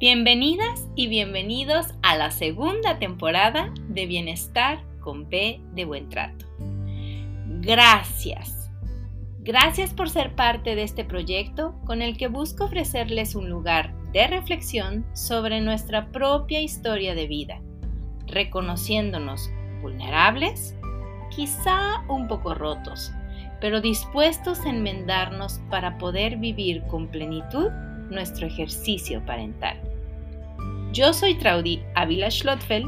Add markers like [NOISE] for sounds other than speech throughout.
Bienvenidas y bienvenidos a la segunda temporada de Bienestar con B de Buen Trato. Gracias. Gracias por ser parte de este proyecto con el que busco ofrecerles un lugar de reflexión sobre nuestra propia historia de vida, reconociéndonos vulnerables, quizá un poco rotos, pero dispuestos a enmendarnos para poder vivir con plenitud nuestro ejercicio parental. Yo soy Traudy Ávila Schlotfeld,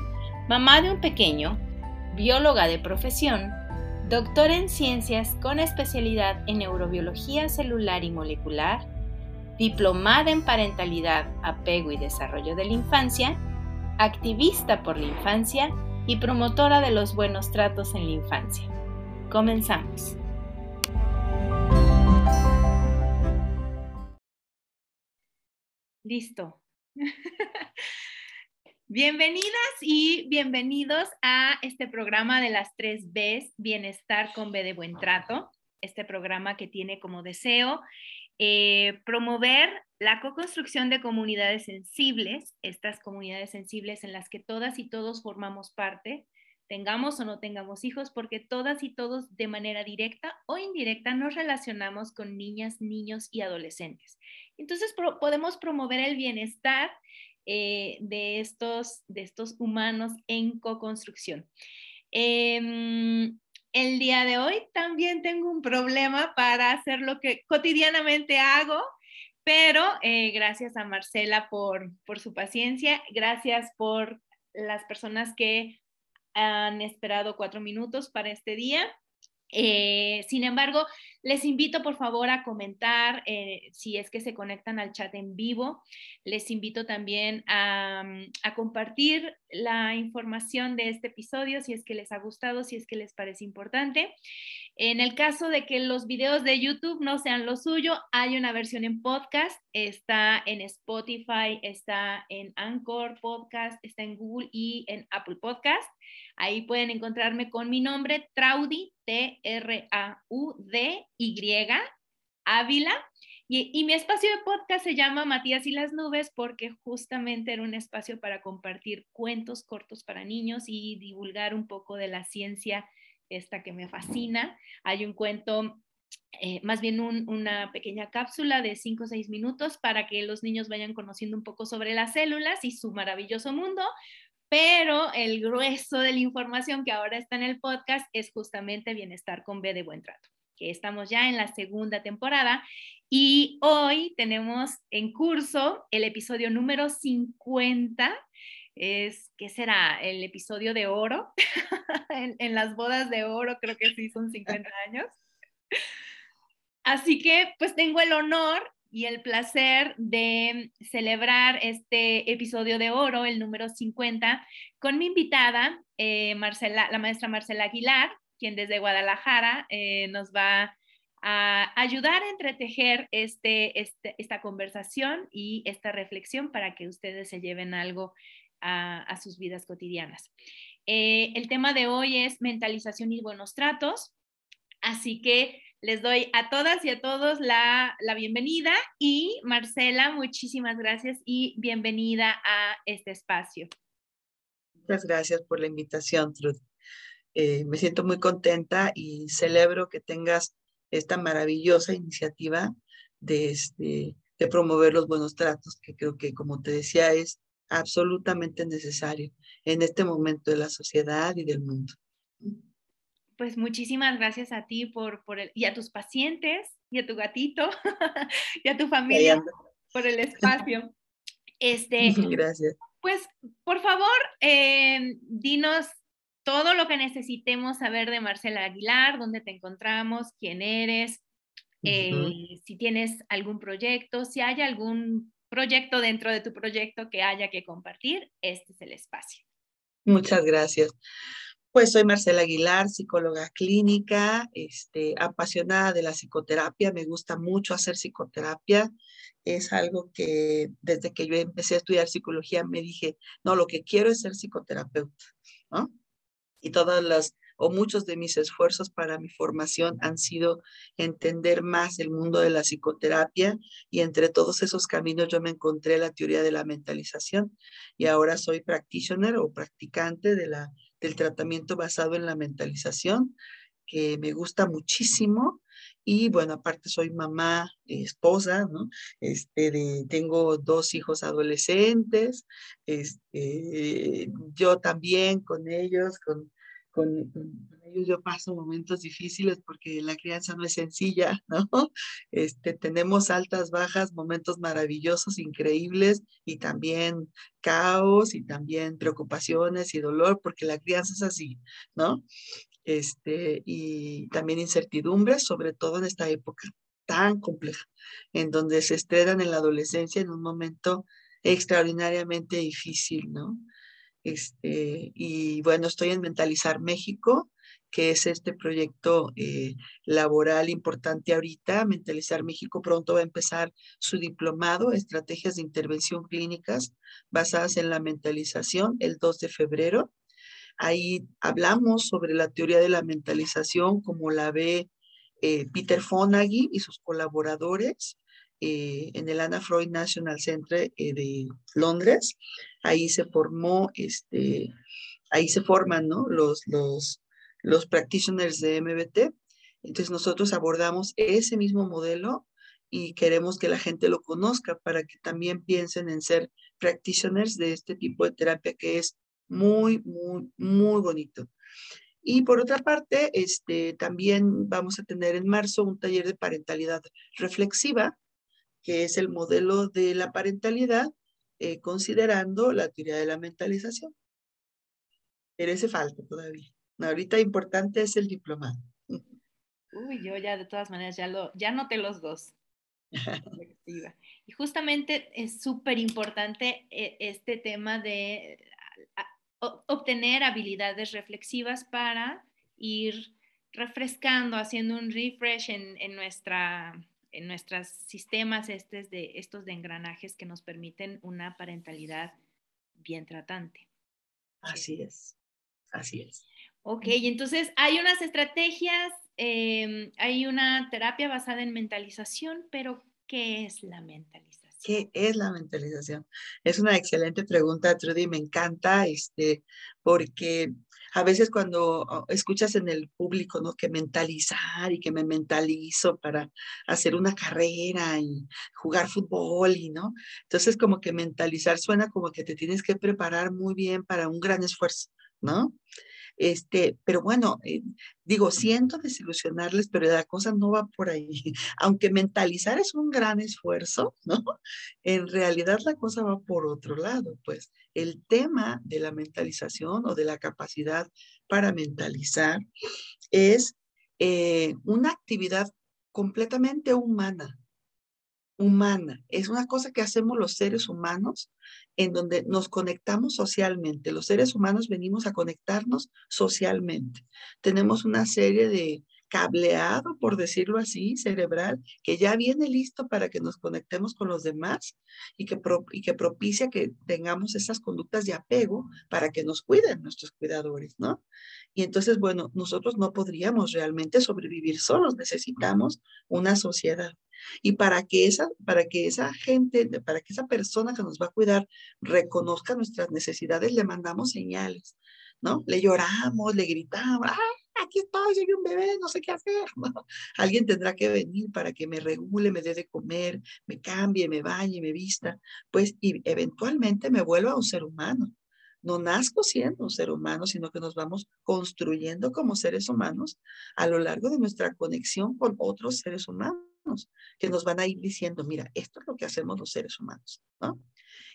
mamá de un pequeño, bióloga de profesión, doctora en ciencias con especialidad en neurobiología celular y molecular, diplomada en parentalidad, apego y desarrollo de la infancia, activista por la infancia y promotora de los buenos tratos en la infancia. Comenzamos. Listo. [LAUGHS] Bienvenidas y bienvenidos a este programa de las tres Bs, Bienestar con B de Buen Trato. Este programa que tiene como deseo eh, promover la co-construcción de comunidades sensibles, estas comunidades sensibles en las que todas y todos formamos parte, tengamos o no tengamos hijos, porque todas y todos de manera directa o indirecta nos relacionamos con niñas, niños y adolescentes. Entonces podemos promover el bienestar eh, de, estos, de estos humanos en co-construcción. Em, el día de hoy también tengo un problema para hacer lo que cotidianamente hago, pero eh, gracias a Marcela por, por su paciencia, gracias por las personas que han esperado cuatro minutos para este día. Eh, sin embargo, les invito por favor a comentar eh, si es que se conectan al chat en vivo. Les invito también a, mm, a, compartir la información de este episodio si es que les ha gustado, si es que les parece importante. En el caso de que los videos de YouTube no sean lo suyo, hay una versión en podcast, está en Spotify, está en Anchor Podcast, está en Google y en Apple Podcast. Ahí pueden encontrarme con mi nombre, Traudy, T-R-A-U-D-Y, Ávila. Y, y, mi espacio de podcast se llama Matías y las nubes porque justamente era un espacio para compartir cuentos cortos para niños y divulgar un poco de la ciencia esta que me fascina. Hay un cuento eh, más bien una pequeña cápsula de 5 o 6 minutos para que los niños vayan conociendo un poco sobre las células y su maravilloso mundo, pero el grueso de la información que ahora está en el podcast es justamente Bienestar con B de Buen Trato, que estamos ya en la segunda temporada y hoy tenemos en curso el episodio número 50. Es, ¿qué será? El episodio de oro. [LAUGHS] en, en, las bodas de oro creo que sí son 50 [LAUGHS] años. Así que pues tengo el honor y el placer de celebrar este episodio de oro, el número 50, con mi invitada, eh, Marcela, la maestra Marcela Aguilar, quien desde Guadalajara eh, nos va a ayudar a entretejer este, este, esta conversación y esta reflexión para que ustedes se lleven algo a, sus vidas cotidianas. Eh, el tema de hoy es mentalización y buenos tratos, así que les doy a todas y a todos la, bienvenida y Marcela, muchísimas gracias y bienvenida a este espacio. Muchas gracias por la invitación, Truth. Eh, me siento muy contenta y celebro que tengas esta maravillosa iniciativa de, este, de promover los buenos tratos, que creo que, como te decía, es absolutamente necesario en este momento de la sociedad y del mundo pues muchísimas gracias a ti por, por el, y a tus pacientes y a tu gatito [LAUGHS] y a tu familia por el espacio. [LAUGHS] Este, gracias. Pues, por favor, eh, dinos todo lo que necesitemos saber de Marcela Aguilar, dónde te encontramos, quién eres, eh, si tienes algún proyecto, si hay algún proyecto dentro de tu proyecto que haya que compartir, este es el espacio. Muchas gracias. Pues soy Marcela Aguilar, psicóloga clínica, este, apasionada de la psicoterapia, me gusta mucho hacer psicoterapia. Es algo que desde que yo empecé a estudiar psicología me dije, no, lo que quiero es ser psicoterapeuta, ¿no? Y todas las o muchos de mis esfuerzos para mi formación han sido entender más el mundo de la psicoterapia y entre todos esos caminos yo me encontré la teoría de la mentalización y ahora soy practitioner o practicante de la, del tratamiento basado en la mentalización que me gusta muchísimo y bueno, aparte soy mamá, esposa, ¿no? Este, de, tengo dos hijos adolescentes, este, yo también con ellos, con, con, ellos yo paso momentos difíciles porque la crianza no es sencilla, [LAUGHS] ¿no? Este, tenemos altas, bajas, momentos maravillosos, increíbles y también caos y también preocupaciones y dolor porque la crianza es así, ¿no? Este, y también incertidumbres, sobre todo en esta época tan compleja, en donde se estrenan en la adolescencia en un momento extraordinariamente difícil, ¿no? Este, y bueno, estoy en Mentalizar México, que es este proyecto eh, laboral importante ahorita. Mentalizar México pronto va a empezar su diplomado, Estrategias de Intervención Clínicas basadas en la mentalización, el 2 de febrero. Ahí hablamos sobre la teoría de la mentalización como la ve eh, Peter Fonagy y sus colaboradores eh, en el Anna Freud National Center eh, de Londres. Ahí se formó, este, ahí se forman ¿no? los, los, los practitioners de MBT. Entonces nosotros abordamos ese mismo modelo y queremos que la gente lo conozca para que también piensen en ser practitioners de este tipo de terapia que es muy, muy, muy bonito. Y por otra parte, este, también vamos a tener en marzo un taller de parentalidad reflexiva, que es el modelo de la parentalidad, eh, considerando la teoría de la mentalización. Pero ese falta todavía. Ahorita importante es el diplomado. Uy, yo ya de todas maneras ya, lo, ya noté los dos. [LAUGHS] y justamente es súper importante eh, este tema de obtener habilidades reflexivas para ir refrescando, haciendo un refresh en, en nuestra en nuestros sistemas estos de, estos de engranajes que nos permiten una parentalidad bien tratante. Así es, así es. Ok, entonces hay unas estrategias, em, hay una terapia basada en mentalización, pero ¿qué es la mentalización? ¿Qué es la mentalización? Es una excelente pregunta, Trudy, me encanta, este, porque a veces cuando oh, escuchas en el público, ¿no? Que mentalizar y que me mentalizo para hacer una carrera y jugar fútbol y, ¿no? Entonces como que mentalizar suena como que te tienes que preparar muy bien para un gran esfuerzo, ¿no? Este, pero bueno, eh, digo, siento desilusionarles, pero la cosa no va por ahí. [LAUGHS] Aunque mentalizar es un gran esfuerzo, [LAUGHS] ¿no? En realidad la cosa va por otro lado, pues el tema de la mentalización o de la capacidad para mentalizar es eh, una actividad completamente humana, humana. Es una cosa que hacemos los seres humanos en donde nos conectamos socialmente. Los seres humanos venimos a conectarnos socialmente. Tenemos una serie de cableado, por decirlo así, cerebral, que ya viene listo para que nos conectemos con los demás y que, propicia que tengamos esas conductas de apego para que nos cuiden nuestros cuidadores, ¿no? Y entonces, bueno, nosotros no podríamos realmente sobrevivir solos, necesitamos una sociedad. Y para que esa, para que esa gente, para que esa persona que nos va a cuidar reconozca nuestras necesidades, le mandamos señales, ¿no? Le lloramos, le gritamos, ¡ah! Aquí estoy, soy un bebé, no sé qué hacer. [LAUGHS] Alguien tendrá que venir para que me regule, me dé de comer, me cambie, me bañe, me vista, pues y eventualmente me vuelva un ser humano. No nazco siendo un ser humano, sino que nos vamos construyendo como seres humanos a lo largo de nuestra conexión con otros seres humanos que nos van a ir diciendo, mira, esto es lo que hacemos los seres humanos, ¿no?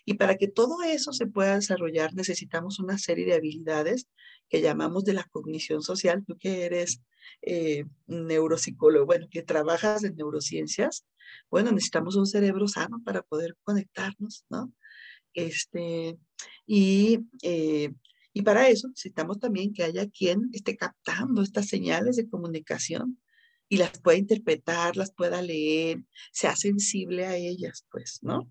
Y para que todo eso se pueda desarrollar necesitamos una serie de habilidades que llamamos de la cognición social. Tú que eres eh, neuropsicólogo, bueno, que trabajas en neurociencias, bueno, necesitamos un cerebro sano para poder conectarnos, ¿no? Este, y, eh, y para eso necesitamos también que haya quien esté captando estas señales de comunicación y las pueda interpretar, las pueda leer, sea sensible a ellas, pues, ¿no?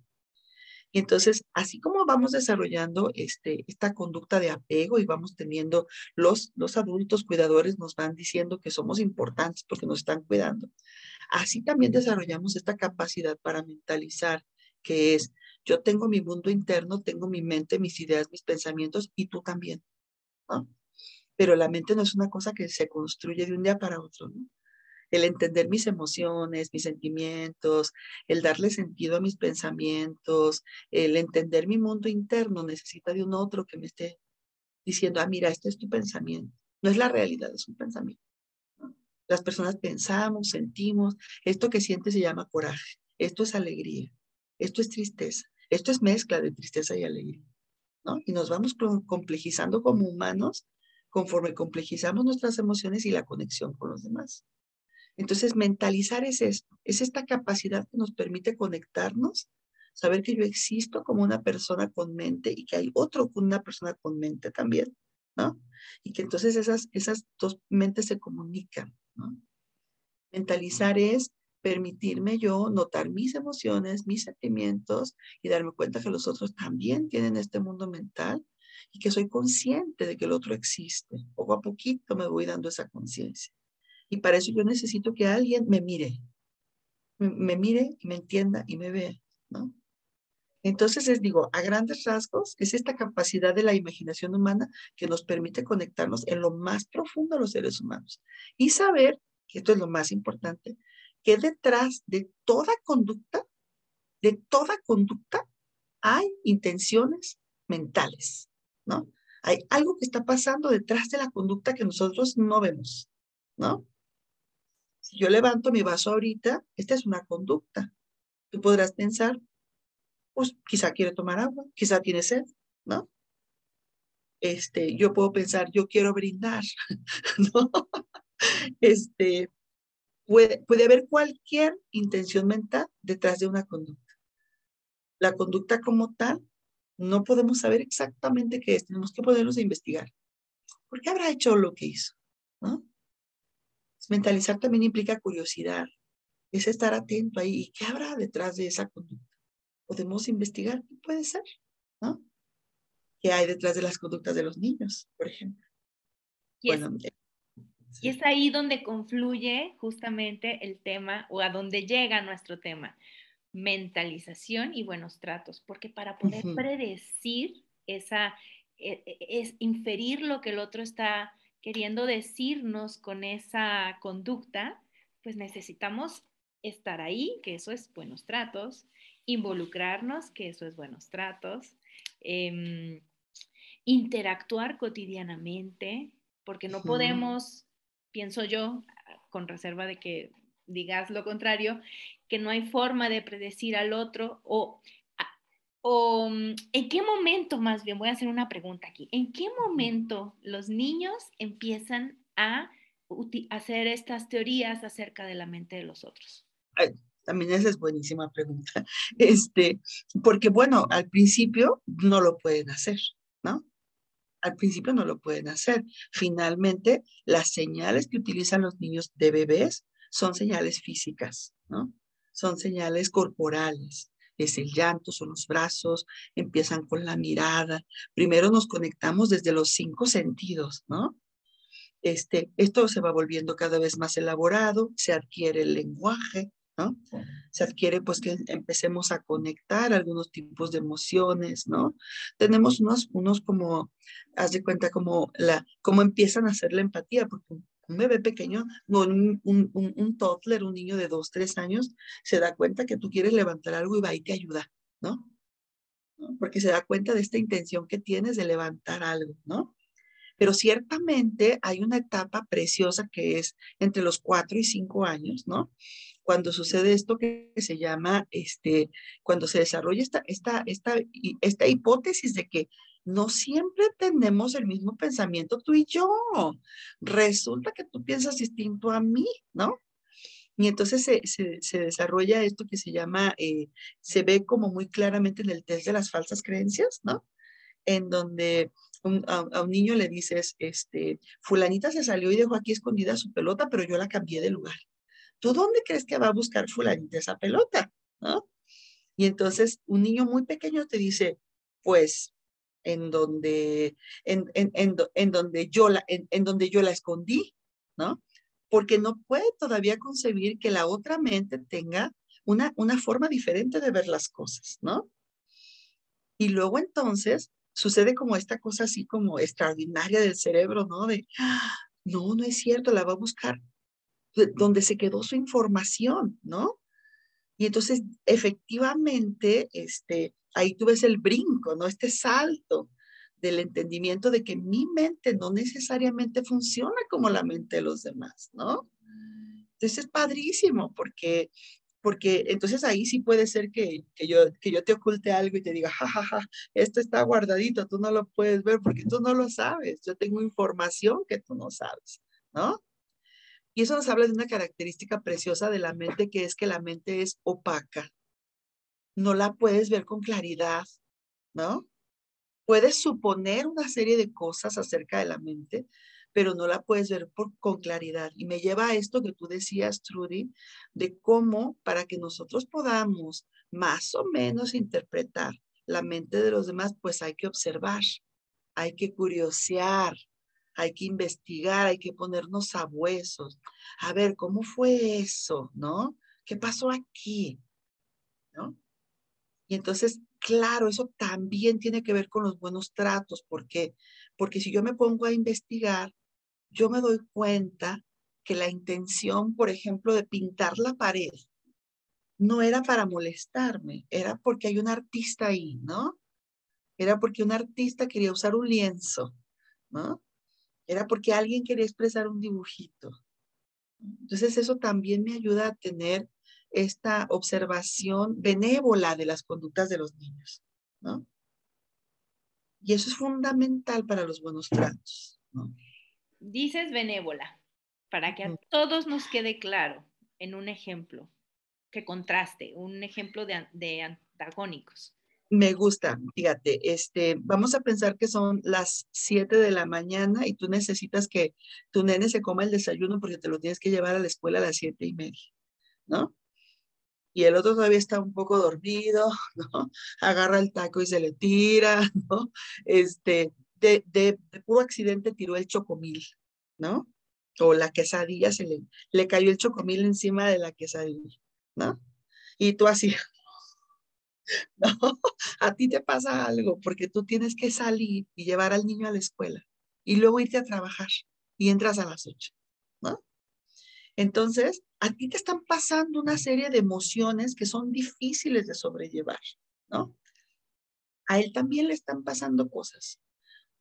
Y entonces, así como vamos desarrollando este, esta conducta de apego y vamos teniendo, los, los adultos cuidadores nos van diciendo que somos importantes porque nos están cuidando. Así también desarrollamos esta capacidad para mentalizar, que es, yo tengo mi mundo interno, tengo mi mente, mis ideas, mis pensamientos y tú también. Pero la mente no es una cosa que se construye de un día para otro. El entender mis emociones, mis sentimientos, el darle sentido a mis pensamientos, el entender mi mundo interno necesita de un otro que me esté diciendo, ah, mira, este es tu pensamiento. No es la realidad, es un pensamiento. Las personas pensamos, sentimos, esto que sientes se llama coraje, esto es alegría, esto es tristeza, esto es mezcla de tristeza y alegría. ¿no? Y nos vamos complejizando como humanos conforme complejizamos nuestras emociones y la conexión con los demás. Entonces, mentalizar es esto, es esta capacidad que nos permite conectarnos, saber que yo existo como una persona con mente y que hay otro con una persona con mente también, ¿no? Y que entonces esas, dos mentes se comunican, ¿no? Mentalizar es permitirme yo notar mis emociones, mis sentimientos y darme cuenta que los otros también tienen este mundo mental y que soy consciente de que el otro existe. Poco a poquito me voy dando esa conciencia. Y para eso yo necesito que alguien me mire, me, mire, me entienda y me vea, ¿no? Entonces les digo, a grandes rasgos, es esta capacidad de la imaginación humana que nos permite conectarnos en lo más profundo a los seres humanos y saber, que esto es lo más importante, que detrás de toda conducta, de toda conducta, hay intenciones mentales, ¿no? Hay algo que está pasando detrás de la conducta que nosotros no vemos, ¿no? Si yo levanto mi vaso ahorita, esta es una conducta. Tú podrás pensar, pues quizá quiere tomar agua, quizá tiene sed, ¿no? Este, yo puedo pensar, yo quiero brindar, [LAUGHS] ¿no? Este, puede, puede haber cualquier intención mental detrás de una conducta. La conducta como tal, no podemos saber exactamente qué es, tenemos que podernos investigar. ¿Por qué habrá hecho lo que hizo? ¿no? Mentalizar también implica curiosidad, es estar atento ahí. ¿Y qué habrá detrás de esa conducta? Podemos investigar qué puede ser, ¿no? ¿Qué hay detrás de las conductas de los niños, por ejemplo? Y, es, y es ahí donde confluye justamente el tema o a donde llega nuestro tema, mentalización y buenos tratos, porque para poder predecir esa, e, e, es inferir lo que el otro está queriendo decirnos con esa conducta, pues necesitamos estar ahí, que eso es buenos tratos, involucrarnos, que eso es buenos tratos, em, interactuar cotidianamente, porque no podemos, pienso yo, con reserva de que digas lo contrario, que no hay forma de predecir al otro o o mm, en qué momento, más bien, voy a hacer una pregunta aquí, ¿en qué momento los niños empiezan a hacer estas teorías acerca de la mente de los otros? también esa es buenísima pregunta. [LAUGHS] Este, porque bueno, al principio no lo pueden hacer, ¿no? Al principio no lo pueden hacer. Finalmente, las señales que utilizan los niños de bebés son señales físicas, ¿no? Son señales corporales es el llanto, son los brazos, empiezan con la mirada. Primero nos conectamos desde los cinco sentidos, ¿no? Este, esto se va volviendo cada vez más elaborado, se adquiere el lenguaje, ¿no? Se adquiere pues que empecemos a conectar algunos tipos de emociones, ¿no? Tenemos unos, unos como, haz de cuenta como la, cómo empiezan a hacer la empatía, porque un bebé pequeño, un, un, toddler, un niño de dos, tres años, se da cuenta que tú quieres levantar algo y va y te ayuda, ¿no? Porque se da cuenta de esta intención que tienes de levantar algo, ¿no? Pero ciertamente hay una etapa preciosa que es entre los cuatro y cinco años, ¿no? Cuando sucede esto que se llama, este, cuando se desarrolla esta, esta, esta, esta hipótesis de que no siempre tenemos el mismo pensamiento tú y yo. Resulta que tú piensas distinto a mí, ¿no? Y entonces se, se, desarrolla esto que se llama, eh, se ve como muy claramente en el test de las falsas creencias, ¿no? En donde a, un niño le dices, este, fulanita se salió y dejó aquí escondida su pelota, pero yo la cambié de lugar. ¿Tú dónde crees que va a buscar fulanita esa pelota? ¿No? Y entonces un niño muy pequeño te dice, pues en donde, en, en, en, donde, yo la, en, donde yo la escondí, ¿no? Porque no puede todavía concebir que la otra mente tenga una, una forma diferente de ver las cosas, ¿no? Y luego entonces sucede como esta cosa así como extraordinaria del cerebro, ¿no? De, ¡ah! no, no es cierto, la va a buscar donde se quedó su información, ¿no? Y entonces, efectivamente, este, ahí tú ves el brinco, ¿no? Este salto del entendimiento de que mi mente no necesariamente funciona como la mente de los demás, ¿no? Entonces es padrísimo porque, porque entonces ahí sí puede ser que, que, yo, que yo te oculte algo y te diga, jajaja, ja, ja, esto está guardadito, tú no lo puedes ver porque tú no lo sabes, yo tengo información que tú no sabes, ¿no? Y eso nos habla de una característica preciosa de la mente, que es que la mente es opaca. No la puedes ver con claridad, ¿no? Puedes suponer una serie de cosas acerca de la mente, pero no la puedes ver con claridad. Y me lleva a esto que tú decías, Trudy, de cómo para que nosotros podamos más o menos interpretar la mente de los demás, pues hay que observar, hay que curiosear, hay que investigar, hay que ponernos a huesos. A ver, ¿cómo fue eso? ¿No? ¿Qué pasó aquí? ¿No? Y entonces, claro, eso también tiene que ver con los buenos tratos. ¿Por qué? Porque si yo me pongo a investigar, yo me doy cuenta que la intención, por ejemplo, de pintar la pared, no era para molestarme, era porque hay un artista ahí, ¿no? Era porque un artista quería usar un lienzo, ¿no? Era porque alguien quería expresar un dibujito. Entonces eso también me ayuda a tener esta observación benévola de las conductas de los niños, ¿no? Y eso es fundamental para los buenos tratos, ¿no? Dices benévola, para que a todos nos quede claro en un ejemplo que contraste, un ejemplo de, de antagónicos. Me gusta, fíjate, este, vamos a pensar que son las 7 de la mañana y tú necesitas que tu nene se coma el desayuno porque te lo tienes que llevar a la escuela a las siete y media, ¿no? Y el otro todavía está un poco dormido, [LAUGHS] ¿no? Agarra el taco y se le tira, [LAUGHS] ¿no? Este, de, de, puro accidente tiró el chocomil, ¿no? O la quesadilla, se le, le cayó el chocomil encima de la quesadilla, ¿no? Y tú así, [LAUGHS] No, a ti te pasa algo porque tú tienes que salir y llevar al niño a la escuela y luego irte a trabajar y entras a las ocho, ¿no? Entonces, a ti te están pasando una serie de emociones que son difíciles de sobrellevar, ¿no? A él también le están pasando cosas.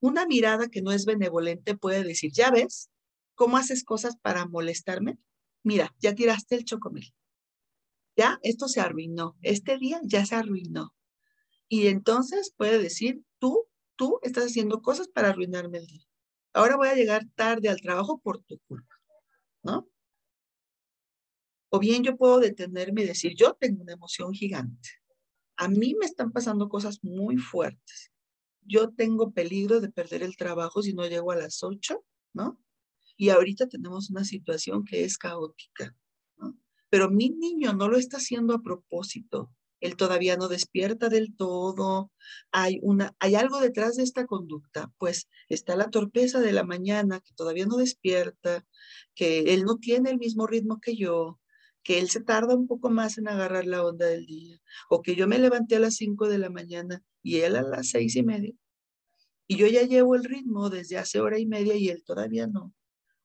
Una mirada que no es benevolente puede decir, ya ves, ¿cómo haces cosas para molestarme? Mira, ya tiraste el chocomil ya esto se arruinó, este día ya se arruinó. Y entonces puede decir, tú, tú estás haciendo cosas para arruinarme el día. Ahora voy a llegar tarde al trabajo por tu culpa, ¿no? O bien yo puedo detenerme y decir, yo tengo una emoción gigante. A mí me están pasando cosas muy fuertes. Yo tengo peligro de perder el trabajo si no llego a las 8, ¿no? Y ahorita tenemos una situación que es caótica pero mi niño no lo está haciendo a propósito. Él todavía no despierta del todo. Hay, una, hay algo detrás de esta conducta, pues está la torpeza de la mañana que todavía no despierta, que él no tiene el mismo ritmo que yo, que él se tarda un poco más en agarrar la onda del día, o que yo me levanté a las cinco de la mañana y él a las seis y media. Y yo ya llevo el ritmo desde hace hora y media y él todavía no.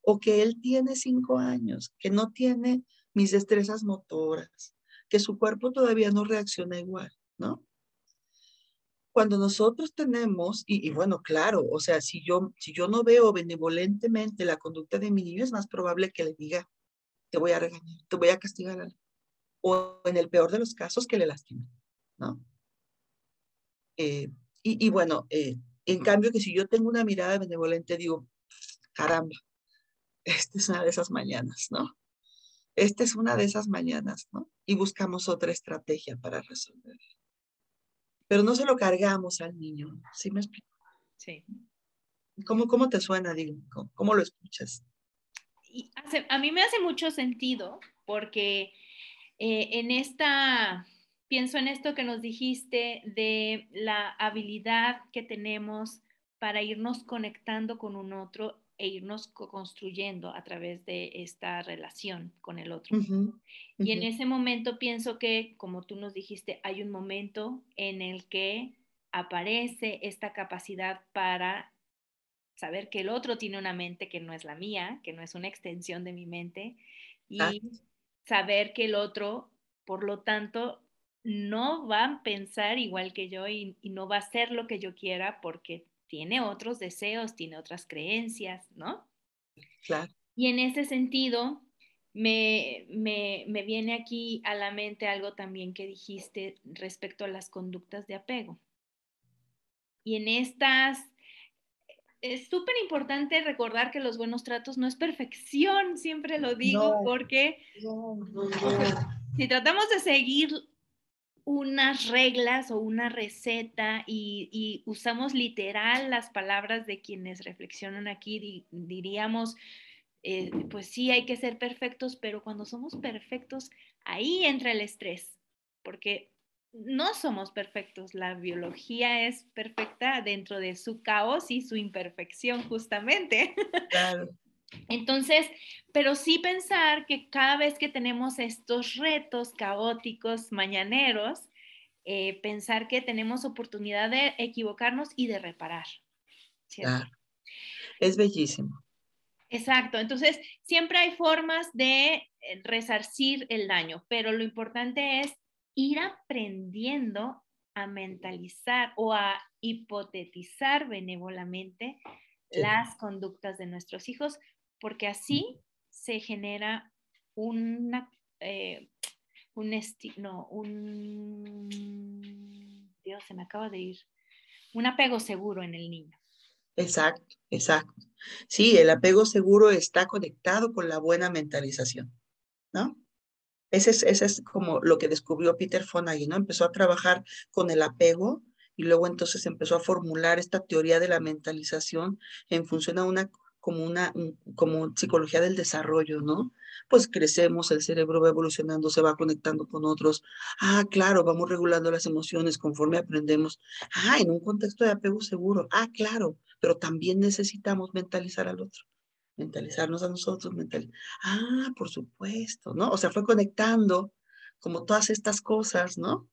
O que él tiene cinco años, que no tiene mis destrezas motoras, que su cuerpo todavía no reacciona igual, ¿no? Cuando nosotros tenemos, y, bueno, claro, o sea, si yo, si yo no veo benevolentemente la conducta de mi niño, es más probable que le diga, te voy a regañar, te voy a castigar, o en el peor de los casos, que le lastime, ¿no? Eh, y, bueno, eh, en cambio que si yo tengo una mirada benevolente, digo, caramba, esta es una de esas mañanas, ¿no? Esta es una de esas mañanas, ¿no? Y buscamos otra estrategia para resolver. Pero no se lo cargamos al niño, ¿sí me explico? Sí. ¿Cómo, cómo te suena, digo? ¿Cómo, lo escuchas? Y a mí me hace mucho sentido porque eh, en esta pienso en esto que nos dijiste de la habilidad que tenemos para irnos conectando con un otro e irnos construyendo a través de esta relación con el otro. Y en ese momento pienso que, como tú nos dijiste, hay un momento en el que aparece esta capacidad para saber que el otro tiene una mente que no es la mía, que no es una extensión de mi mente, y saber que el otro, por lo tanto, no va a pensar igual que yo y, no va a hacer lo que yo quiera porque tiene otros deseos, tiene otras creencias, ¿no? Claro. Y en ese sentido, me, me, me, viene aquí a la mente algo también que dijiste respecto a las conductas de apego. Y en estas, es súper importante recordar que los buenos tratos no es perfección, siempre lo digo, porque si tratamos de seguir unas reglas o una receta y, usamos literal las palabras de quienes reflexionan aquí, diríamos, eh, pues sí, hay que ser perfectos, pero cuando somos perfectos, ahí entra el estrés, porque no somos perfectos, la biología es perfecta dentro de su caos y su imperfección justamente. [LAUGHS] Claro. Entonces, pero sí pensar que cada vez que tenemos estos retos caóticos mañaneros, eh, pensar que tenemos oportunidad de equivocarnos y de reparar. Claro. Es bellísimo. Exacto, entonces siempre hay formas de eh, resarcir el daño, pero lo importante es ir aprendiendo a mentalizar o a hipotetizar benévolamente las conductas de nuestros hijos porque así se genera una, eh, un, no, un, Dios, se me acaba de ir, un apego seguro en el niño. Exacto, exacto. Sí, el apego seguro está conectado con la buena mentalización, ¿no? Ese es, ese es como lo que descubrió Peter Fonagy, ¿no? Empezó a trabajar con el apego y luego entonces empezó a formular esta teoría de la mentalización en función a una como una como psicología del desarrollo, ¿no? Pues crecemos, el cerebro va evolucionando, se va conectando con otros. Ah, claro, vamos regulando las emociones conforme aprendemos. Ah, en un contexto de apego seguro. Ah, claro, pero también necesitamos mentalizar al otro, mentalizarnos a nosotros, mental. Ah, por supuesto, ¿no? O sea, fue conectando como todas estas cosas, ¿no?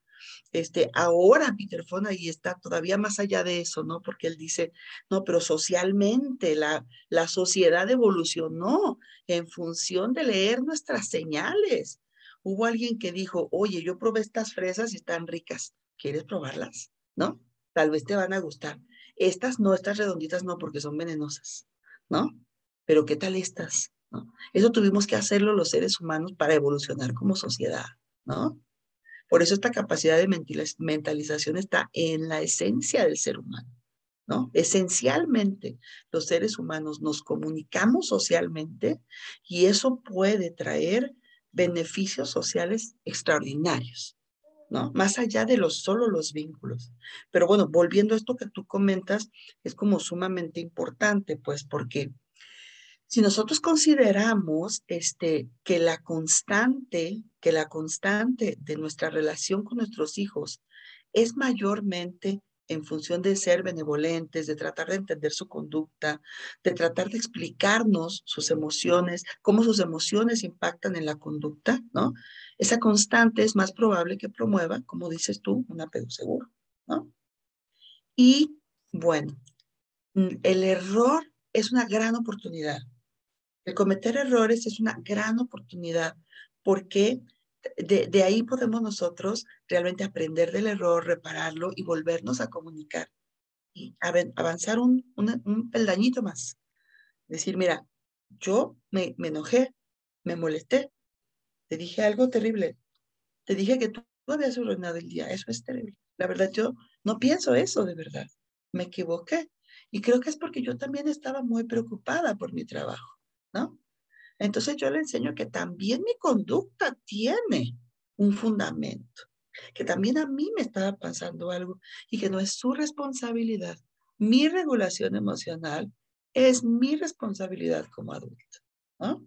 Este, ahora Peter ahí está todavía más allá de eso, ¿no? Porque él dice, no, pero socialmente la, la sociedad evolucionó en función de leer nuestras señales. Hubo alguien que dijo, oye, yo probé estas fresas y están ricas, ¿quieres probarlas? ¿No? Tal vez te van a gustar. Estas no, estas redonditas no, porque son venenosas, ¿no? Pero ¿qué tal estas? ¿No? Eso tuvimos que hacerlo los seres humanos para evolucionar como sociedad, ¿no? Por eso esta capacidad de mentalización está en la esencia del ser humano. ¿no? Esencialmente, los seres humanos nos comunicamos socialmente y eso puede traer beneficios sociales extraordinarios. ¿no? Más allá de los solo los vínculos. Pero bueno, volviendo a esto que tú comentas, es como sumamente importante, pues, porque si nosotros consideramos este, que la constante, que la constante de nuestra relación con nuestros hijos es mayormente en función de ser benevolentes, de tratar de entender su conducta, de tratar de explicarnos sus emociones, cómo sus emociones impactan en la conducta, ¿no? Esa constante es más probable que promueva, como dices tú, un apego seguro, ¿no? Y bueno, mm, el error es una gran oportunidad el cometer errores es una gran oportunidad porque de, ahí podemos nosotros realmente aprender del error, repararlo y volvernos a comunicar y avanzar un, un, peldañito más. Decir, mira, yo me, me enojé, me molesté, te dije algo terrible, te dije que tú habías arruinado el día, eso es terrible. La verdad, yo no pienso eso de verdad, me equivoqué. Y creo que es porque yo también estaba muy preocupada por mi trabajo. Entonces yo le enseño que también mi conducta tiene un fundamento, que también a mí me estaba pasando algo y que no es su responsabilidad. Mi regulación emocional es mi responsabilidad como adulto, ¿no?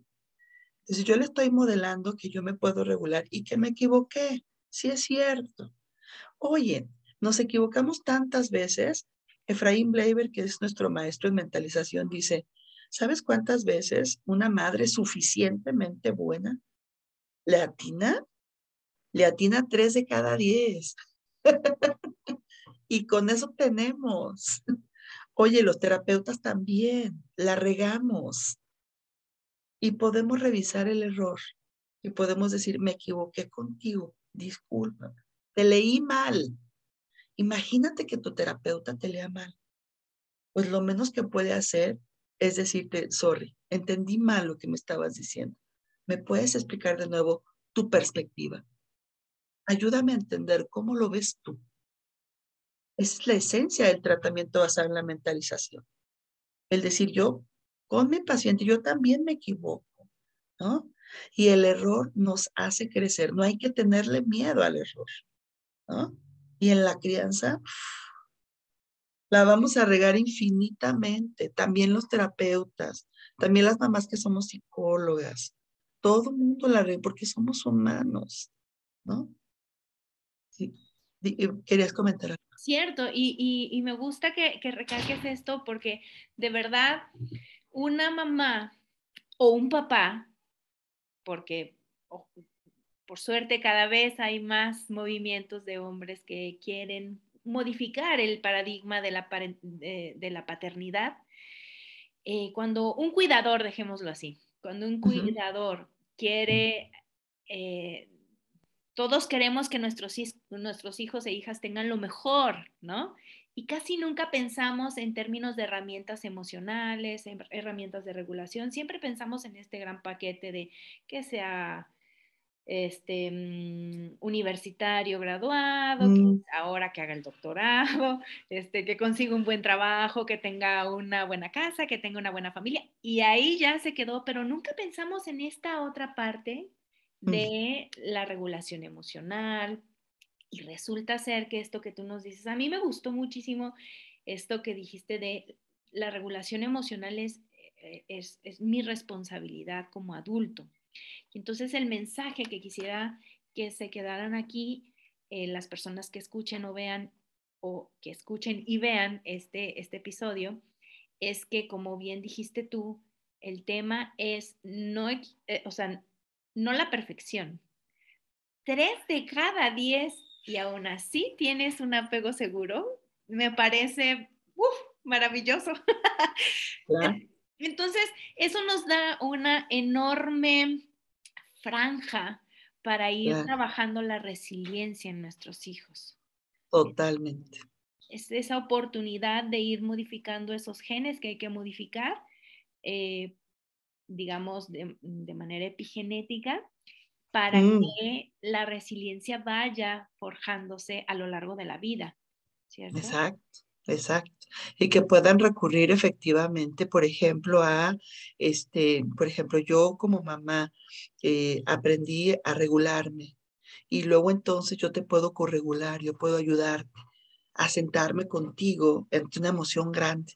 Entonces yo le estoy modelando que yo me puedo regular y que me equivoqué. sí es cierto. Oye, nos equivocamos tantas veces. Efraín Bleiber, que es nuestro maestro en mentalización, dice, ¿sabes cuántas veces una madre suficientemente buena le atina? Le atina tres de cada diez. [LAUGHS] y con eso tenemos. Oye, los terapeutas también, la regamos. Y podemos revisar el error y podemos decir, me equivoqué contigo, disculpa, te leí mal. Imagínate que tu terapeuta te lea mal. Pues lo menos que puede hacer es decirte, sorry, entendí mal lo que me estabas diciendo. ¿Me puedes explicar de nuevo tu perspectiva? Ayúdame a entender cómo lo ves tú. Es la esencia del tratamiento basado en la mentalización. El decir yo, con mi paciente, yo también me equivoco, ¿no? Y el error nos hace crecer. No hay que tenerle miedo al error, ¿no? Y en la crianza, la vamos a regar infinitamente. También los terapeutas, también las mamás que somos psicólogas. Todo el mundo la rega porque somos humanos, ¿no? Sí. Eh, ¿Querías comentar algo? Cierto, y, me gusta que, que recalques esto porque de verdad una mamá o un papá, porque por suerte cada vez hay más movimientos de hombres que quieren modificar el paradigma de la, de, la paternidad. Eh, cuando un cuidador, dejémoslo así, cuando un cuidador quiere eh, todos queremos que nuestros, nuestros hijos e hijas tengan lo mejor, ¿no? Y casi nunca pensamos en términos de herramientas emocionales, en herramientas de regulación. Siempre pensamos en este gran paquete de que sea este, mm, universitario graduado, mm. ahora que haga el doctorado, [LAUGHS] este, que consiga un buen trabajo, que tenga una buena casa, que tenga una buena familia. Y ahí ya se quedó, pero nunca pensamos en esta otra parte de la regulación emocional. Y resulta ser que esto que tú nos dices, a mí me gustó muchísimo esto que dijiste de la regulación emocional es, eh, es, mi responsabilidad como adulto. Entonces el mensaje que quisiera que se quedaran aquí eh, las personas que escuchen o vean o que escuchen y vean este, este episodio es que como bien dijiste tú, el tema es no, eh, o sea, no la perfección. Tres de cada diez y aún así tienes un apego seguro, me parece maravilloso. [LAUGHS] Entonces, eso nos da una enorme franja para ir trabajando la resiliencia en nuestros hijos. Totalmente. Es esa oportunidad de ir modificando esos genes que hay que modificar eh, digamos, de, manera epigenética para mm. que la resiliencia vaya forjándose a lo largo de la vida. Exacto, exacto. Y que puedan recurrir efectivamente, por ejemplo, a, este, por ejemplo, yo como mamá eh, aprendí a regularme y luego entonces yo te puedo corregular, yo puedo ayudarte a sentarme contigo ante una emoción grande,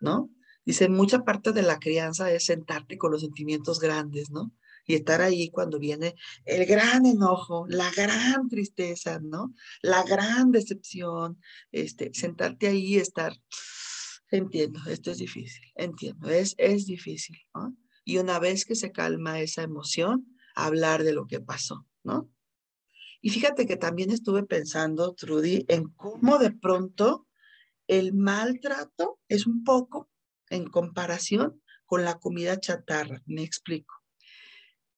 ¿no? Dice, mucha parte de la crianza es sentarte con los sentimientos grandes, ¿no? Y estar ahí cuando viene el gran enojo, la gran tristeza, ¿no? La gran decepción, este, sentarte ahí y estar, entiendo, esto es difícil, entiendo, es, es difícil. Y una vez que se calma esa emoción, hablar de lo que pasó, ¿no? Y fíjate que también estuve pensando, Trudy, en cómo de pronto el maltrato es un poco en comparación con la comida chatarra. Me explico.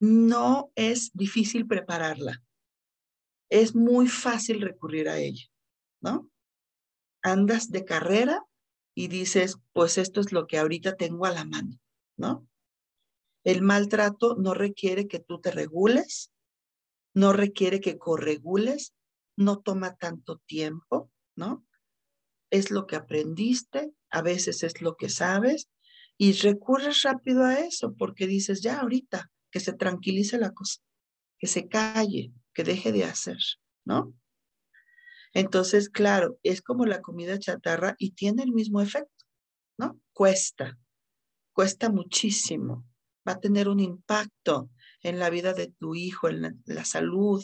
No es difícil prepararla. Es muy fácil recurrir a ella, ¿no? Andas de carrera y dices, pues esto es lo que ahorita tengo a la mano, ¿no? El maltrato no requiere que tú te regules, no requiere que corregules, no toma tanto tiempo, ¿no? es lo que aprendiste, a veces es lo que sabes y recurres rápido a eso porque dices, ya ahorita, que se tranquilice la cosa, que se calle, que deje de hacer, ¿no? Entonces, claro, es como la comida chatarra y tiene el mismo efecto, ¿no? Cuesta, cuesta muchísimo, va a tener un impacto en la vida de tu hijo, en la, salud,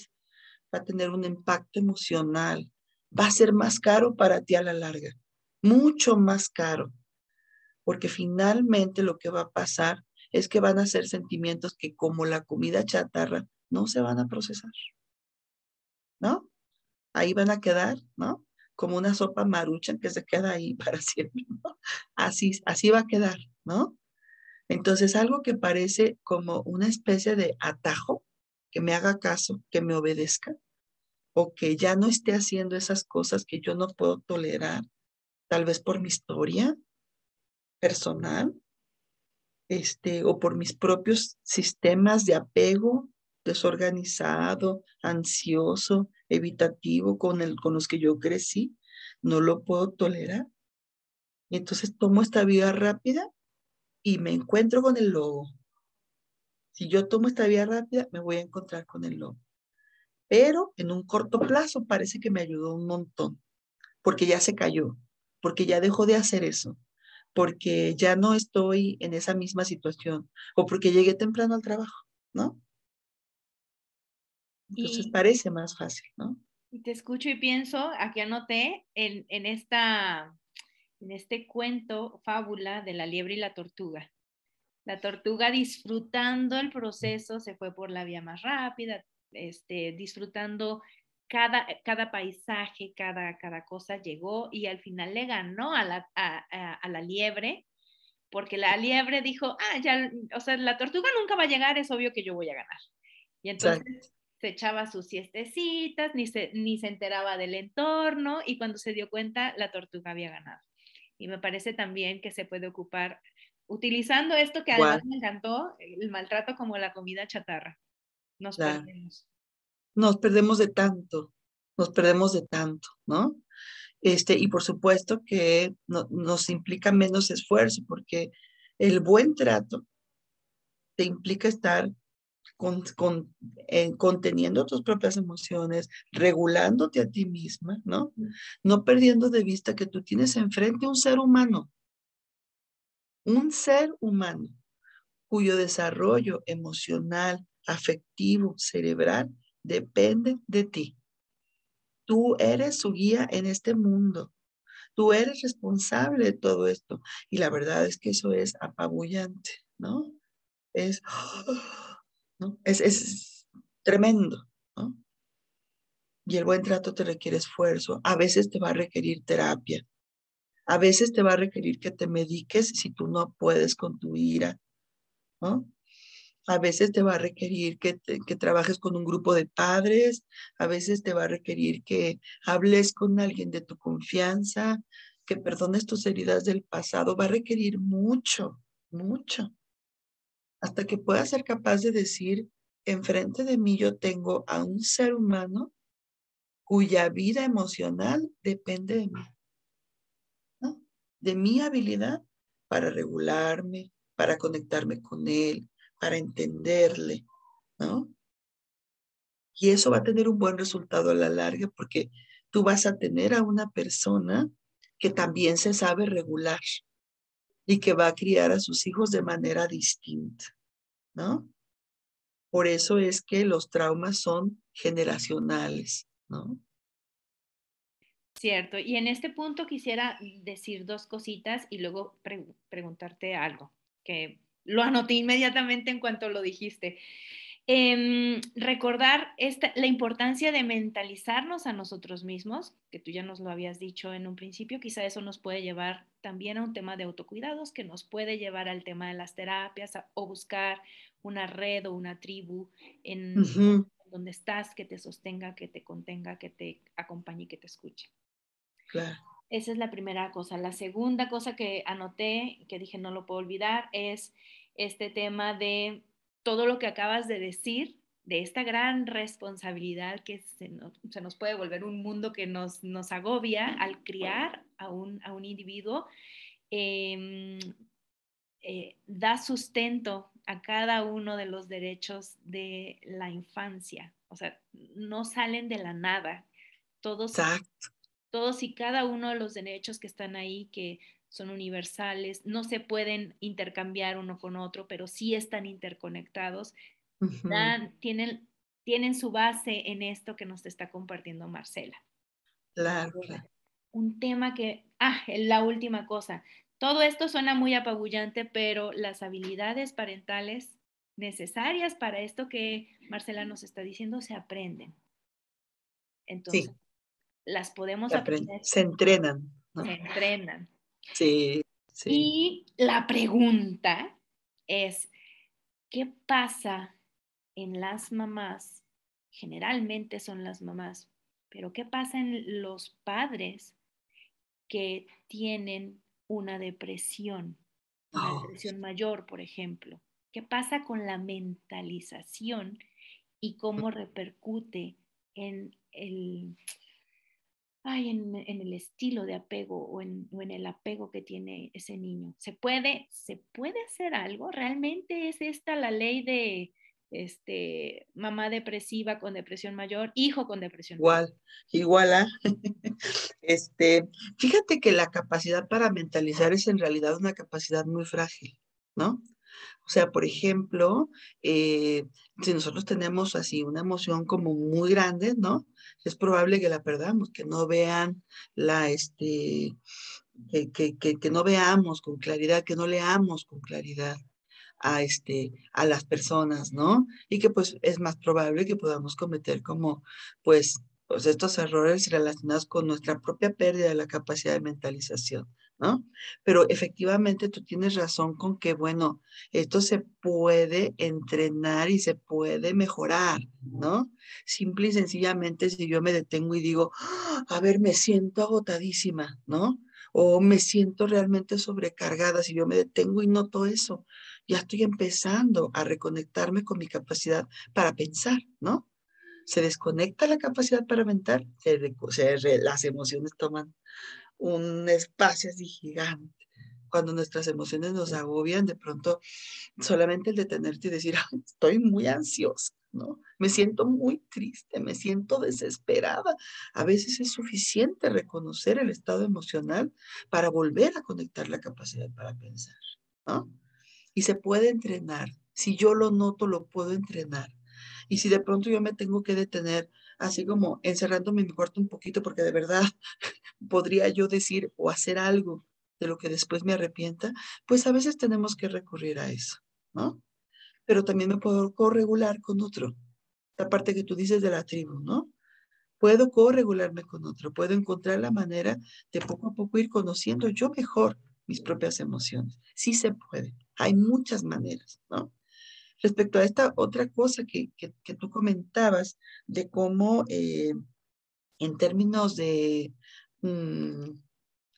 va a tener un impacto emocional, va a ser más caro para ti a la larga, mucho más caro, porque finalmente lo que va a pasar es que van a ser sentimientos que como la comida chatarra no se van a procesar, ¿no? Ahí van a quedar, ¿no? Como una sopa marucha que se queda ahí [LAUGHS] para siempre. Así, así va a quedar, ¿no? Entonces, algo que parece como una especie de atajo, que me haga caso, que me obedezca, o que ya no esté haciendo esas cosas que yo no puedo tolerar, tal vez por mi historia personal, este, o por mis propios sistemas de apego desorganizado, ansioso, evitativo con, el, con los que yo crecí, no lo puedo tolerar. Y entonces tomo esta vía rápida y me encuentro con el lobo. Si yo tomo esta vía rápida, me voy a encontrar con el lobo. Pero en un corto plazo parece que me ayudó un montón, porque ya se cayó, porque ya dejó de hacer eso, porque ya no estoy en esa misma situación o porque llegué temprano al trabajo, ¿no? Entonces parece más fácil, ¿no? Y te escucho y pienso, aquí anoté en, en esta en este cuento, fábula de la liebre y la tortuga. La tortuga disfrutando el proceso se fue por la vía más rápida, este, disfrutando cada, cada paisaje, cada, cada cosa llegó y al final le ganó a la, a, la liebre, porque la liebre dijo, ah, ya, o sea, la tortuga nunca va a llegar, es obvio que yo voy a ganar. Y entonces se echaba sus siestecitas, ni se, ni se enteraba del entorno y cuando se dio cuenta, la tortuga había ganado. Y me parece también que se puede ocupar utilizando esto que además me encantó, el maltrato como la comida chatarra. Nos perdemos. Nos perdemos de tanto, nos perdemos de tanto, ¿no? Este, y por supuesto que nos implica menos esfuerzo porque el buen trato te implica estar con, con, conteniendo tus propias emociones, regulándote a ti misma, ¿no? No perdiendo de vista que tú tienes enfrente un ser humano, un ser humano cuyo desarrollo emocional, afectivo, cerebral depende de ti. Tú eres su guía en este mundo. Tú eres responsable de todo esto. Y la verdad es que eso es apabullante, [GASPS] ¿no? Es, es, tremendo, ¿no? Y el buen trato te requiere esfuerzo. A veces te va a requerir terapia. A veces te va a requerir que te mediques si tú no puedes con tu ira, ¿no? A veces te va a requerir que, que trabajes con un grupo de padres, a veces te va a requerir que hables con alguien de tu confianza, que perdones tus heridas del pasado, va a requerir mucho, mucho. Hasta que pueda ser capaz de decir, enfrente de mí yo tengo a un ser humano cuya vida emocional depende de mí, de mi habilidad para regularme, para conectarme con él, para entenderle, ¿no? Y eso va a tener un buen resultado a la larga porque tú vas a tener a una persona que también se sabe regular, y que va a criar a sus hijos de manera distinta, ¿no? Por eso es que los traumas son generacionales, ¿no? Cierto. Y en este punto quisiera decir dos cositas y luego preguntarte algo, que lo anoté inmediatamente en cuanto lo dijiste. Em, recordar esta, la importancia de mentalizarnos a nosotros mismos, que tú ya nos lo habías dicho en un principio, quizá eso nos puede llevar también a un tema de autocuidados, que nos puede llevar al tema de las terapias o buscar una red o una tribu en donde estás, que te sostenga, que te contenga, que te acompañe y que te escuche. Claro. Esa es la primera cosa. La segunda cosa que anoté, que dije no lo puedo olvidar, es este tema de todo lo que acabas de decir, de esta gran responsabilidad que se nos, puede volver un mundo que nos, nos agobia al criar a un, a un individuo, em, eh, da sustento a cada uno de los derechos de la infancia. O sea, no salen de la nada. Todos, todos y cada uno de los derechos que están ahí, que son universales, no se pueden intercambiar uno con otro, pero sí están interconectados, tienen tienen su base en esto que nos está compartiendo Marcela. Claro. Un tema que, ah, la última cosa. Todo esto suena muy apabullante, pero las habilidades parentales necesarias para esto que Marcela nos está diciendo se aprenden. Entonces, las podemos aprender. Se entrenan. Se entrenan. Sí, sí. Y la pregunta es, ¿qué pasa en las mamás? Generalmente son las mamás, pero ¿qué pasa en los padres que tienen una depresión, una oh. depresión mayor, por ejemplo? ¿Qué pasa con la mentalización y cómo repercute en el, en, el estilo de apego o en, el apego que tiene ese niño? ¿Se puede, ¿Se puede hacer algo? ¿Realmente es esta la ley de este, mamá depresiva con depresión mayor, hijo con depresión igual, Igual, ¿ah? [LAUGHS] este, fíjate que la capacidad para mentalizar es en realidad una capacidad muy frágil, ¿no? O sea, por ejemplo, eh, si nosotros tenemos así una emoción como muy grande, ¿no? Es probable que la perdamos, que no vean la, este, que, que, que, que no veamos con claridad, que no leamos con claridad a, este, a las personas, ¿no? Y que pues es más probable que podamos cometer como pues, pues estos errores relacionados con nuestra propia pérdida de la capacidad de mentalización. ¿No? Pero efectivamente tú tienes razón con que, bueno, esto se puede entrenar y se puede mejorar, ¿no? Simple y sencillamente si yo me detengo y digo, ¡Ah! a ver, me siento agotadísima, ¿no? O me siento realmente sobrecargada, si yo me detengo y noto eso, ya estoy empezando a reconectarme con mi capacidad para pensar, ¿no? Se desconecta la capacidad para mentar, las emociones toman un espacio así gigante. Cuando nuestras emociones nos agobian, de pronto solamente el detenerte y decir, estoy muy ansiosa, ¿no? Me siento muy triste, me siento desesperada. A veces es suficiente reconocer el estado emocional para volver a conectar la capacidad para pensar, ¿no? Y se puede entrenar. Si yo lo noto, lo puedo entrenar. Y si de pronto yo me tengo que detener, así como encerrándome en mi cuarto un poquito, porque de verdad [LAUGHS] podría yo decir o hacer algo de lo que después me arrepienta, pues a veces tenemos que recurrir a eso, ¿no? Pero también me puedo corregular con otro. La parte que tú dices de la tribu, ¿no? Puedo corregularme con otro, puedo encontrar la manera de poco a poco ir conociendo yo mejor mis propias emociones. Sí se puede, hay muchas maneras, ¿no? Respecto a esta otra cosa que, que, tú comentabas, de cómo eh, en términos de, mm,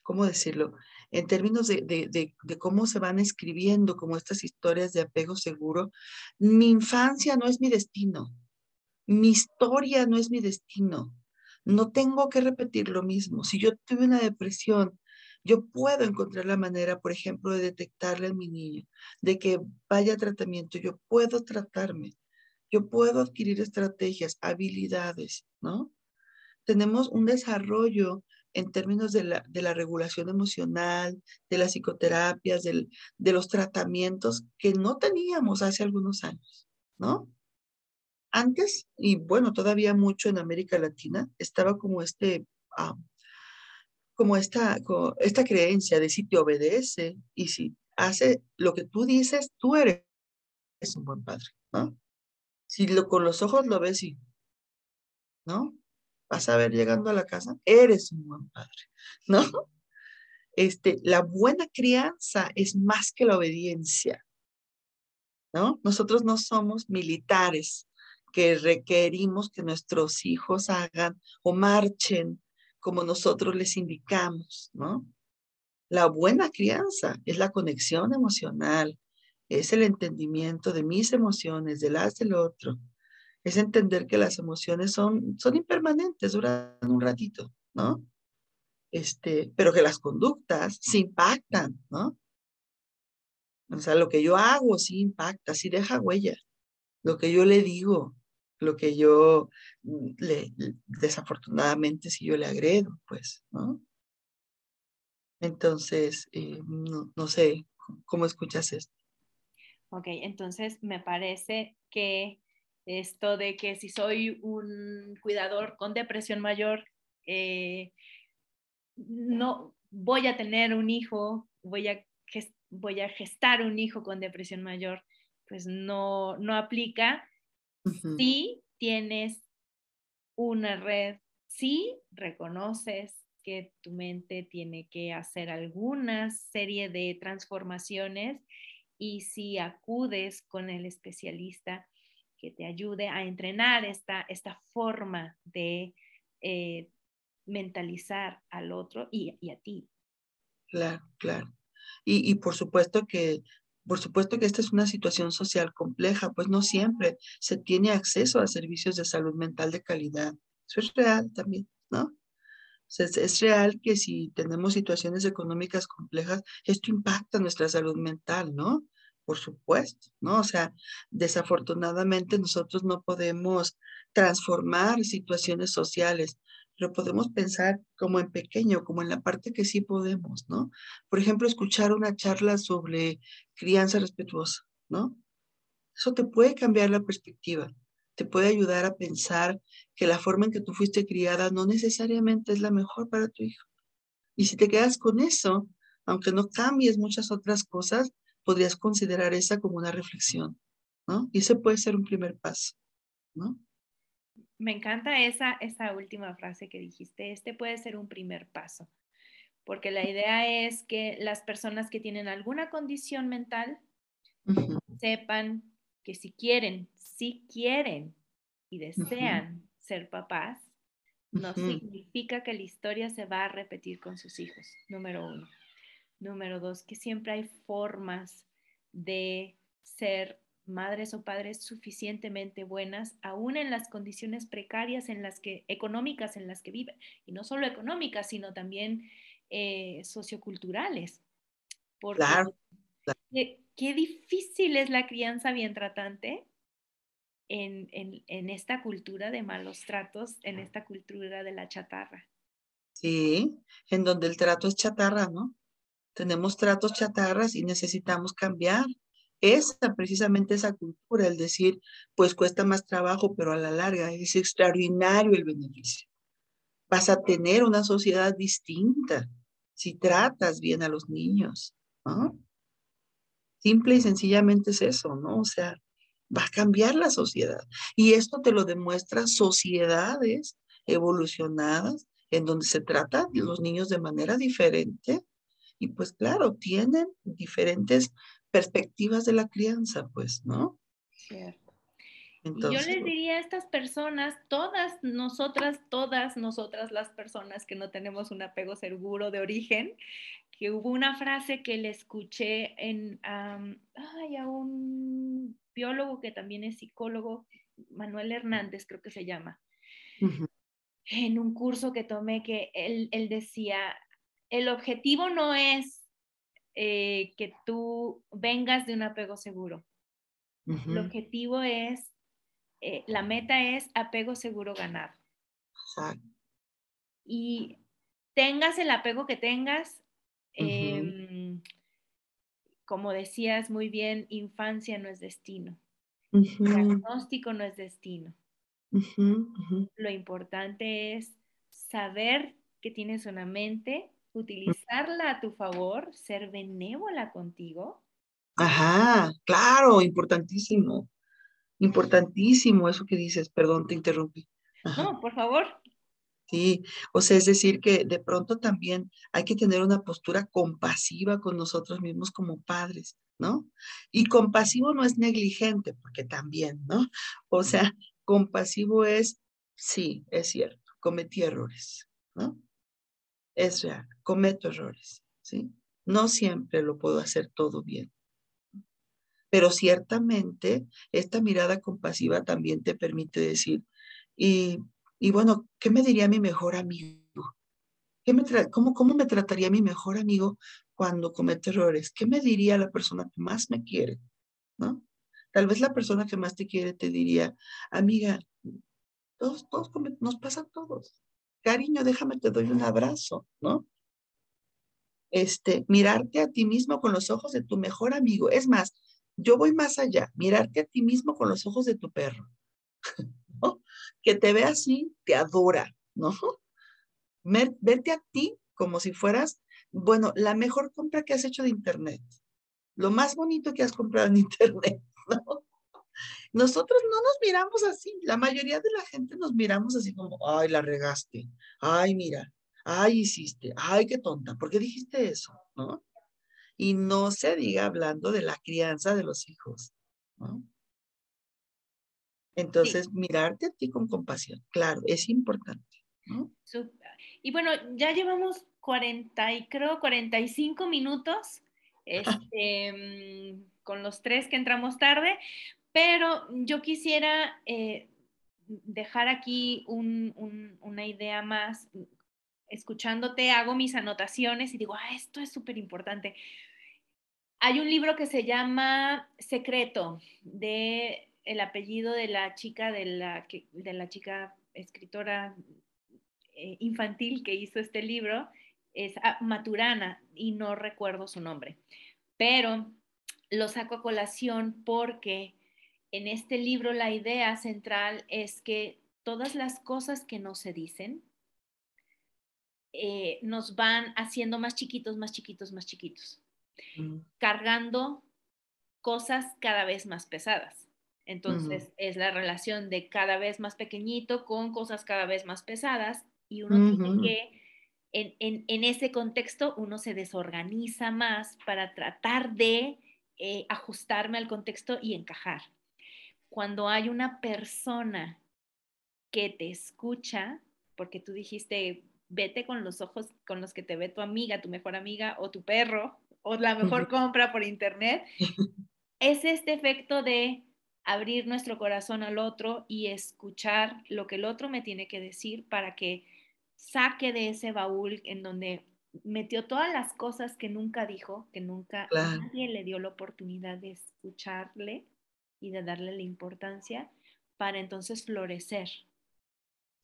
¿cómo decirlo? En términos de, de, de, cómo se van escribiendo como estas historias de apego seguro, mi infancia no es mi destino, mi historia no es mi destino. No tengo que repetir lo mismo. Si yo tuve una depresión yo puedo encontrar la manera, por ejemplo, de detectarle a mi niño, de que vaya a tratamiento, yo puedo tratarme, yo puedo adquirir estrategias, habilidades, ¿no? Tenemos un desarrollo en términos de la, de la regulación emocional, de las psicoterapias, de los tratamientos que no teníamos hace algunos años, ¿no? Antes, y bueno, todavía mucho en América Latina, estaba como este ah, como esta, esta creencia de si te obedece y si hace lo que tú dices, tú eres un buen padre, ¿no? Si lo, con los ojos lo ves y, ¿no? Vas a ver llegando a la casa, eres un buen padre, [LAUGHS] ¿no? Este, la buena crianza es más que la obediencia, ¿no? Nosotros no somos militares que requerimos que nuestros hijos hagan o marchen como nosotros les indicamos, ¿no? La buena crianza es la conexión emocional, es el entendimiento de mis emociones, de las del otro, es entender que las emociones son, son impermanentes, duran un ratito, ¿no? Este, pero que las conductas se impactan, ¿no? O sea, lo que yo hago sí impacta, sí deja huella. Lo que yo le digo, lo que yo mm, le, desafortunadamente si yo le agredo, pues, ¿no? Entonces, eh, no, sé, ¿cómo escuchas esto? Ok, entonces me parece que esto de que si soy un cuidador con depresión mayor, eh, no voy a tener un hijo, voy a, voy a gestar un hijo con depresión mayor, pues no, no aplica. Si tienes una red, si reconoces que tu mente tiene que hacer alguna serie de transformaciones y si acudes con el especialista que te ayude a entrenar esta, esta forma de eh, mentalizar al otro y, a ti. Claro, claro. Y, y, por supuesto que, por supuesto que esta es una situación social compleja, pues no siempre se tiene acceso a servicios de salud mental de calidad. Eso es real también, ¿no? es, real que si tenemos situaciones económicas complejas, esto impacta nuestra salud mental, ¿no? Por supuesto, ¿no? O sea, desafortunadamente nosotros no podemos transformar situaciones sociales, pero podemos pensar como en pequeño, como en la parte que sí podemos, ¿no? Por ejemplo, escuchar una charla sobre crianza respetuosa, ¿no? Eso te puede cambiar la perspectiva te puede ayudar a pensar que la forma en que tú fuiste criada no necesariamente es la mejor para tu hijo. Y si te quedas con eso, aunque no cambies muchas otras cosas, podrías considerar esa como una reflexión, ¿no? Y ese puede ser un primer paso, ¿no? Me encanta esa, esa última frase que dijiste, este puede ser un primer paso, porque la idea es que las personas que tienen alguna condición mental sepan que si quieren, si quieren y desean ser papás, no significa que la historia se va a repetir con sus hijos, número uno. Número dos, que siempre hay formas de ser madres o padres suficientemente buenas, aún en las condiciones precarias en las que, económicas en las que viven, y no solo económicas, sino también eh, socioculturales. Porque claro qué, difícil es la crianza bien tratante en, en, esta cultura de malos tratos, en esta cultura de la chatarra. Sí, en donde el trato es chatarra, ¿no? Tenemos tratos chatarras y necesitamos cambiar. Esa, precisamente esa cultura, el decir, pues cuesta más trabajo, pero a la larga es extraordinario el beneficio. Vas a tener una sociedad distinta si tratas bien a los niños, ¿no? Simple y sencillamente es eso, ¿no? O sea, va a cambiar la sociedad. Y esto te lo demuestra sociedades evolucionadas en donde se trata los niños de manera diferente y pues claro, tienen diferentes perspectivas de la crianza, pues, ¿no? Cierto. Y yo les diría a estas personas, todas nosotras, todas nosotras las personas que no tenemos un apego seguro de origen, que hubo una frase que le escuché en, ay, a un biólogo que también es psicólogo, Manuel Hernández creo que se llama, en un curso que tomé que él, decía, el objetivo no es eh, que tú vengas de un apego seguro. El objetivo es eh, la meta es apego seguro ganar. Y tengas el apego que tengas, em, como decías muy bien, infancia no es destino. Diagnóstico no es destino. Lo importante es saber que tienes una mente, utilizarla a tu favor, ser benévola contigo. Ajá, claro, importantísimo. Importantísimo eso que dices, perdón, te interrumpí. No, por favor. Sí, o sea, es decir que de pronto también hay que tener una postura compasiva con nosotros mismos como padres, ¿no? Y compasivo no es negligente, porque también, ¿no? O sea, compasivo es, sí, es cierto, cometí errores, ¿no? Es real, cometo errores, ¿sí? No siempre lo puedo hacer todo bien. Pero ciertamente esta mirada compasiva también te permite decir, y, bueno, ¿qué me diría mi mejor amigo? ¿Qué me cómo, ¿Cómo me trataría mi mejor amigo cuando comete errores? ¿Qué me diría la persona que más me quiere? ¿No? Tal vez la persona que más te quiere te diría, amiga, todos, todos nos pasa a todos. Cariño, déjame, te doy un abrazo, ¿no? Este, mirarte a ti mismo con los ojos de tu mejor amigo. Es más, yo voy más allá, mirarte a ti mismo con los ojos de tu perro. [LAUGHS] que te ve así, te adora, ¿no? verte a ti como si fueras, bueno, la mejor compra que has hecho de Internet, lo más bonito que has comprado en [LAUGHS] Internet, ¿no? Nosotros no nos miramos así, la mayoría de la gente nos miramos así como, ay, la regaste, ay, mira, ay, hiciste, ay, qué tonta, ¿por qué dijiste eso? ¿No? Y no se diga hablando de la crianza de los hijos, ¿no? Entonces, mirarte a ti con compasión, claro, es importante. ¿no? Y bueno, ya llevamos 40 y creo 45 minutos [LAUGHS] este, mm, con los tres que entramos tarde, pero yo quisiera eh, dejar aquí una idea más. Escuchándote, hago mis anotaciones y digo, ah, esto es súper importante. Hay un libro que se llama Secreto, de el apellido de la chica, de la, de la chica escritora eh, infantil que hizo este libro, es ah, Maturana y no recuerdo su nombre, pero lo saco a colación porque en este libro la idea central es que todas las cosas que no se dicen eh, nos van haciendo más chiquitos, más chiquitos, más chiquitos, cargando cosas cada vez más pesadas. Entonces es la relación de cada vez más pequeñito con cosas cada vez más pesadas y uno tiene que, en, en, ese contexto, uno se desorganiza más para tratar de eh, ajustarme al contexto y encajar. Cuando hay una persona que te escucha, porque tú dijiste, vete con los ojos con los que te ve tu amiga, tu mejor amiga o tu perro, o la mejor compra por internet, [LAUGHS] es este efecto de abrir nuestro corazón al otro y escuchar lo que el otro me tiene que decir para que saque de ese baúl en donde metió todas las cosas que nunca dijo, que nunca nadie le dio la oportunidad de escucharle y de darle la importancia para entonces florecer.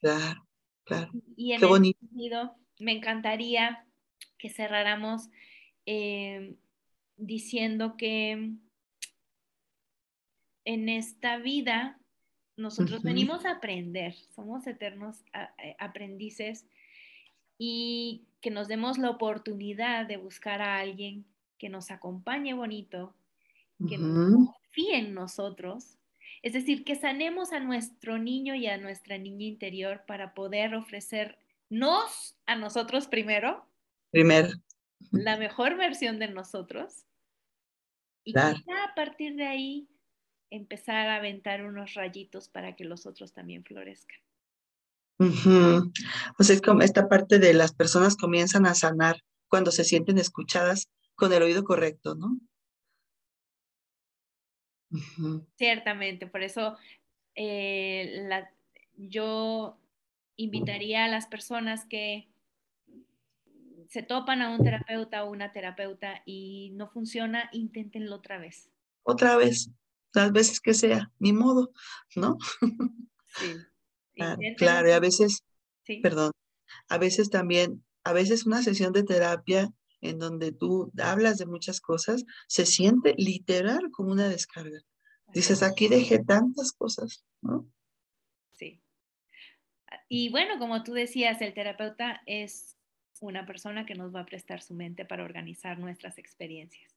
Claro, claro. Y en ese sentido, me encantaría que cerráramos eh, diciendo que en esta vida nosotros venimos a aprender, somos eternos eh, aprendices y que nos demos la oportunidad de buscar a alguien que nos acompañe bonito, que nos en nosotros, es decir, que sanemos a nuestro niño y a nuestra niña interior para poder ofrecernos a nosotros primero. Primero. La mejor versión de nosotros. Y ya a partir de ahí empezar a aventar unos rayitos para que los otros también florezcan. Pues es como esta parte de las personas comienzan a sanar cuando se sienten escuchadas con el oído correcto, ¿no? Ciertamente, por eso eh, yo invitaría a las personas que se topan a un terapeuta o una terapeuta y no funciona, inténtenlo otra vez. Otra vez, las veces que sea, ni modo, ¿no? Sí. [LAUGHS] claro, y a veces, perdón, a veces también, a veces una sesión de terapia en donde tú hablas de muchas cosas, se siente literal como una descarga. Dices, aquí dejé tantas cosas, ¿no? Sí. Y bueno, como tú decías, el terapeuta es una persona que nos va a prestar su mente para organizar nuestras experiencias.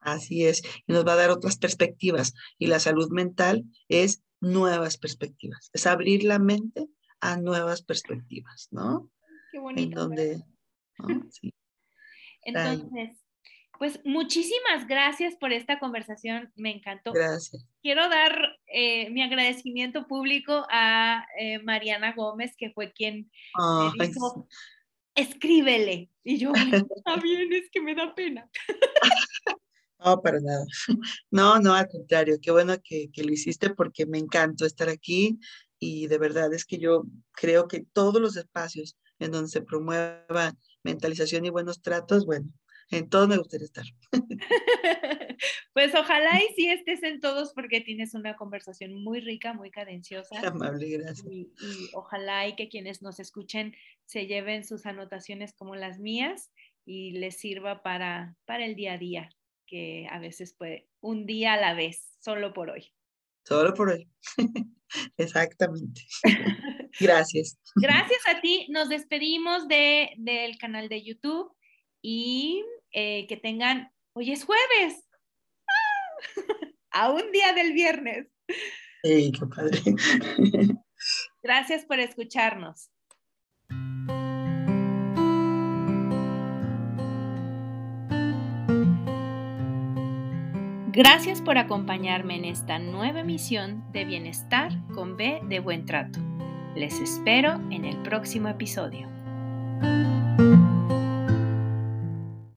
Así es, y nos va a dar otras perspectivas. Y la salud mental es nuevas perspectivas, es abrir la mente a nuevas perspectivas, ¿no? Qué bonito. En donde, [LAUGHS] Sí. Entonces, pues muchísimas gracias por esta conversación, me encantó. Gracias. Quiero dar eh, mi agradecimiento público a eh, Mariana Gómez, que fue quien me dijo, escríbele. Y yo, está [LAUGHS] bien, es que me da pena. [LAUGHS] No, para nada. [LAUGHS] No, no, al contrario, qué bueno que, que lo hiciste porque me encantó estar aquí y de verdad es que yo creo que todos los espacios en donde se promueva mentalización y buenos tratos, bueno, en todos me gustaría estar. [LAUGHS] pues ojalá y sí estés en todos porque tienes una conversación muy rica, muy cadenciosa. Amable, gracias. Y, ojalá y que quienes nos escuchen se lleven sus anotaciones como las mías y les sirva para, para el día a día, que a veces puede, un día a la vez, solo por hoy. Solo por hoy. [LAUGHS] Exactamente. [LAUGHS] Gracias. Gracias a ti. Nos despedimos de, del canal de YouTube y eh, que tengan, hoy es jueves, [LAUGHS] a un día del viernes. Qué padre. [LAUGHS] Gracias por escucharnos. Gracias por acompañarme en esta nueva emisión de Bienestar con B de Buen Trato. Les espero en el próximo episodio.